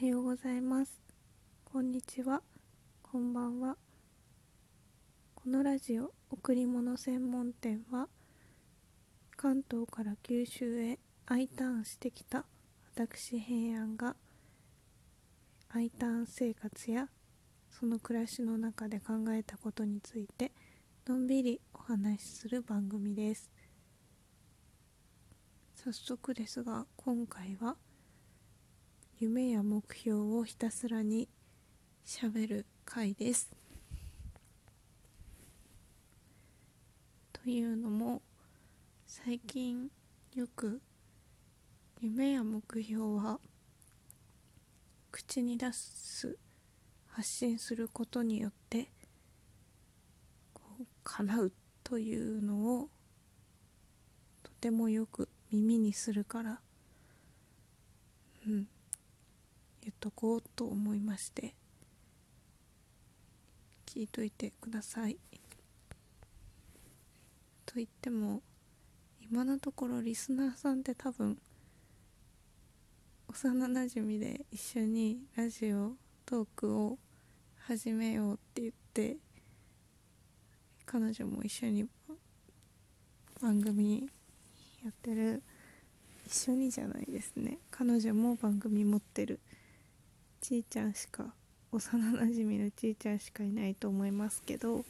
はようございます。こんにちは。こんばんは。このラジオ贈り物専門店は関東から九州へ I ターンしてきた私平安が I ターン生活やその暮らしの中で考えたことについてのんびりお話しする番組です。早速ですが今回は夢や目標をひたすらにしゃべる回です。というのも最近よく夢や目標は口に出す発信することによってこう叶うというのをとてもよく耳にするからうん。とこうと思いまして聞いといてください。と言っても今のところリスナーさんって多分幼なじみで一緒にラジオトークを始めようって言って彼女も一緒に番組やってる一緒にじゃないですね。彼女も番組持ってる。ちーちゃんしか幼なじみのちーちゃんしかいないと思いますけど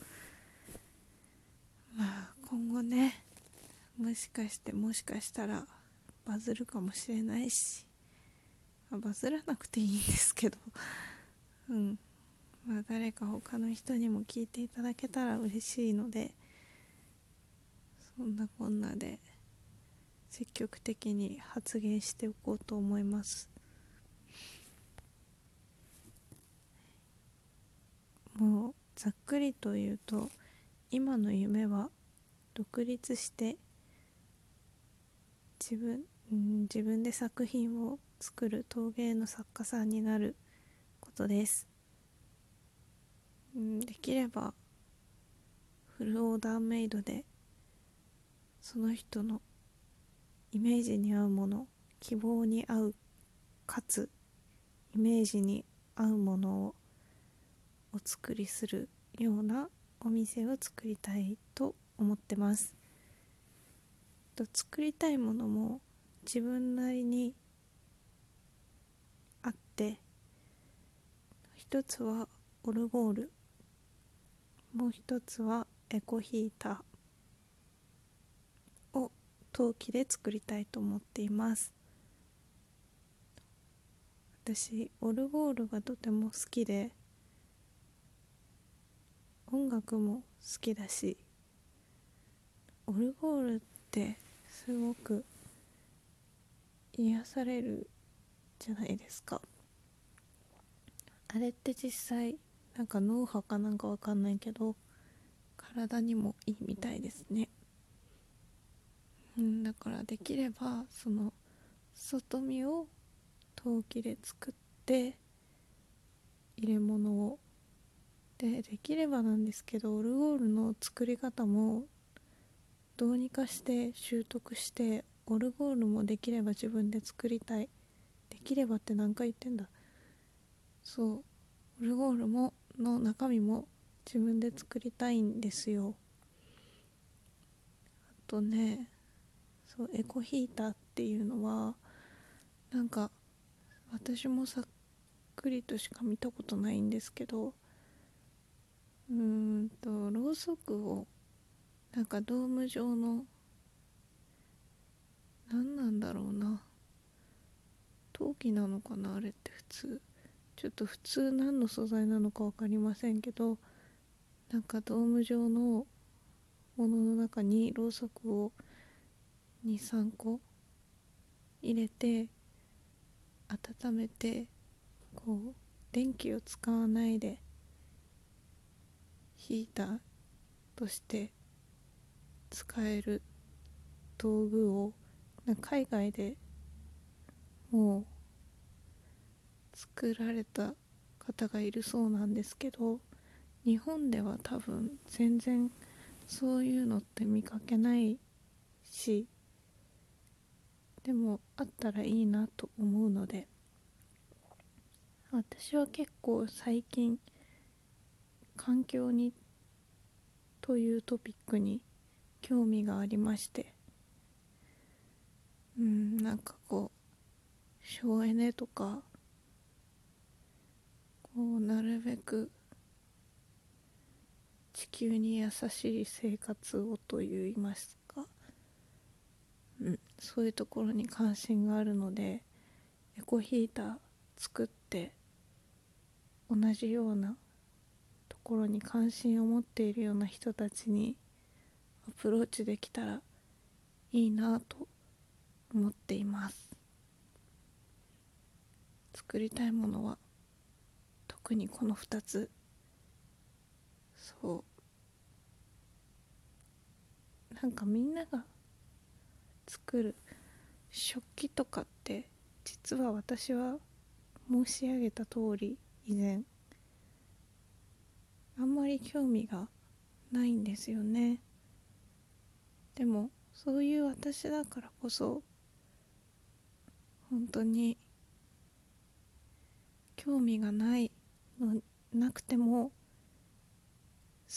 まあ今後ねもしかしてもしかしたらバズるかもしれないし、まあ、バズらなくていいんですけどうん。まあ誰か他の人にも聞いていただけたら嬉しいのでそんなこんなで積極的に発言しておこうと思いますもうざっくりと言うと今の夢は独立して自分,、自分で作品を作る陶芸の作家さんになることです、できればフルオーダーメイドでその人のイメージに合うもの希望に合うかつイメージに合うものをお作りするようなお店を作りたいと思ってます。と作りたいものも自分なりにあって一つはオルゴール。もう一つはエコヒーターを陶器で作りたいと思っています。私オルゴールがとても好きで楽も好きだしオルゴールってすごく癒されるじゃないですか。あれって実際なんか脳波かなんかわかんないけど体にもいいみたいですね。うんだからできればその外見を陶器で作って入れ物をでできればなんですけどオルゴールの作り方もどうにかして習得してオルゴールもできれば自分で作りたい。できればって何回言ってんだ。そう。オルゴールもの中身も自分で作りたいんですよ。あとねそうエコヒーターっていうのはなんか私もさっくりとしか見たことないんですけどろうそくをなんかドーム状の何なんだろうな。陶器なのかなあれって普通。ちょっと普通何の素材なのか分かりませんけどなんかドーム状のものの中にろうそくを23個入れて温めてこう電気を使わないでヒーターとして使える道具を海外でもう作られた方がいるそうなんですけど日本では多分全然そういうのって見かけないしでもあったらいいなと思うので私は結構最近環境にというトピックに興味がありまして。うんなんかこう省エネとかこうなるべく地球に優しい生活をといいますか、うん、そういうところに関心があるのでエコヒーター作って同じようなところに関心を持っているような人たちにアプローチできたらいいなと思っています。作りたいものは特にこの2つ。そう。なんかみんなが作る食器とかって実は私は申し上げた通り以前あんまり興味がないんですよねでもそういう私だからこそ本当に興味がないのなくても好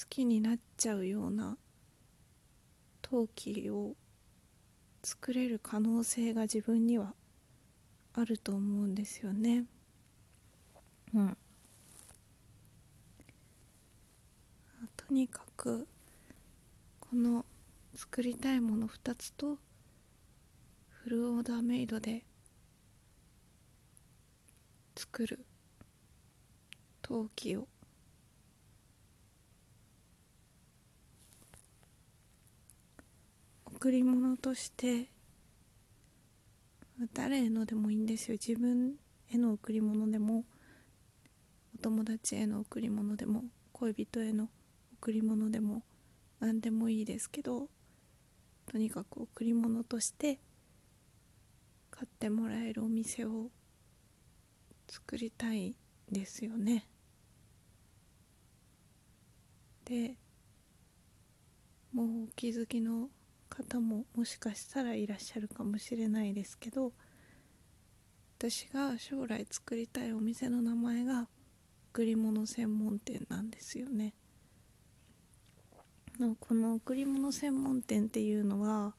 きになっちゃうような陶器を作れる可能性が自分にはあると思うんですよね。うんとにかくこの作りたいもの2つとフルオーダーメイドで作る陶器を。贈り物として誰へのでもいいんですよ。自分への贈り物でもお友達への贈り物でも恋人への贈り物でも何でもいいですけどとにかく贈り物として買ってもらえるお店を作りたいですよね。でもうお気づきの方ももしかしたらいらっしゃるかもしれないですけど私が将来作りたいお店の名前が贈り物専門店なんですよね。この贈り物専門店っていうのは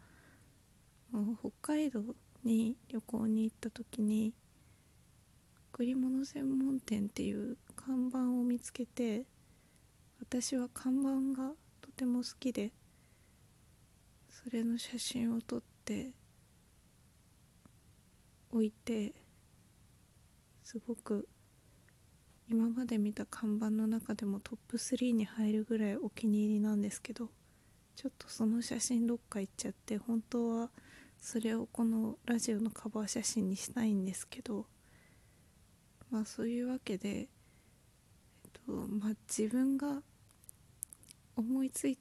北海道に旅行に行った時に贈り物専門店っていう看板を見つけて私は看板がとても好きでそれの写真を撮って置いてすごく今まで見た看板の中でもトップ3に入るぐらいお気に入りなんですけどちょっとその写真どっか行っちゃって本当はそれをこのラジオのカバー写真にしたいんですけどまあそういうわけで、えっとまあ、自分が思いつい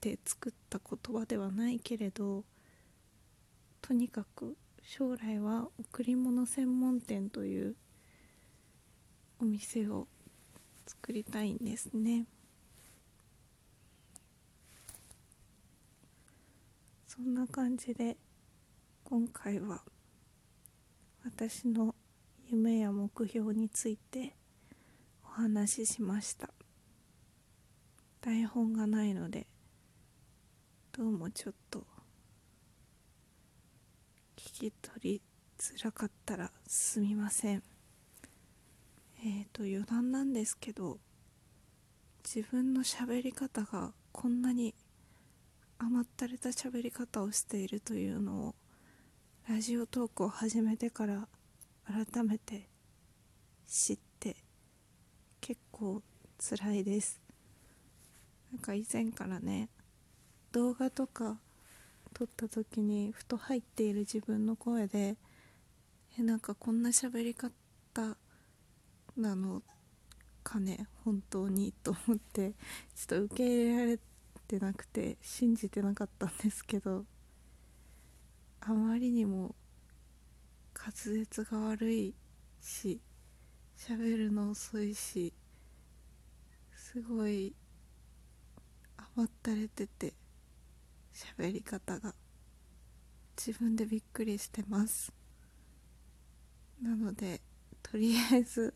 て作った言葉ではないけれどとにかく将来は贈り物専門店という店を作りたいんですね。そんな感じで今回は私の夢や目標についてお話ししました。台本がないのでどうもちょっと聞き取りづらかったらすみません。えっ、ー、と余談なんですけど自分の喋り方がこんなに甘ったれた喋り方をしているというのをラジオトークを始めてから改めて知って結構辛いです。なんか以前からね動画とか撮った時にふと入っている自分の声でえなんかこんな喋り方なのかね本当にと思ってちょっと受け入れられてなくて信じてなかったんですけどあまりにも滑舌が悪いし喋るの遅いしすごい甘ったれてて喋り方が自分でびっくりしてます。なのでとりあえず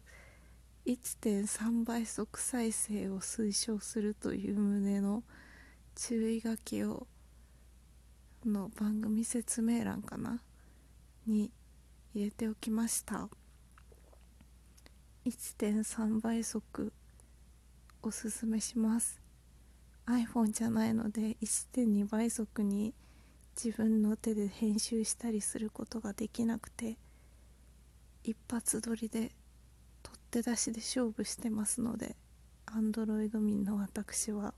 1.3倍速再生を推奨するという旨の注意書きをの番組説明欄かなに入れておきました。1.3倍速おすすめします。iPhone じゃないので1.2倍速に自分の手で編集したりすることができなくて一発撮りで手出しで勝負してますので Android 民の私は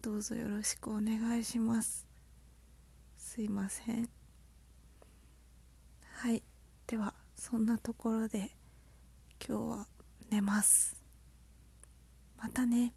どうぞよろしくお願いします。すいません。はい。ではそんなところで今日は寝ます。またね。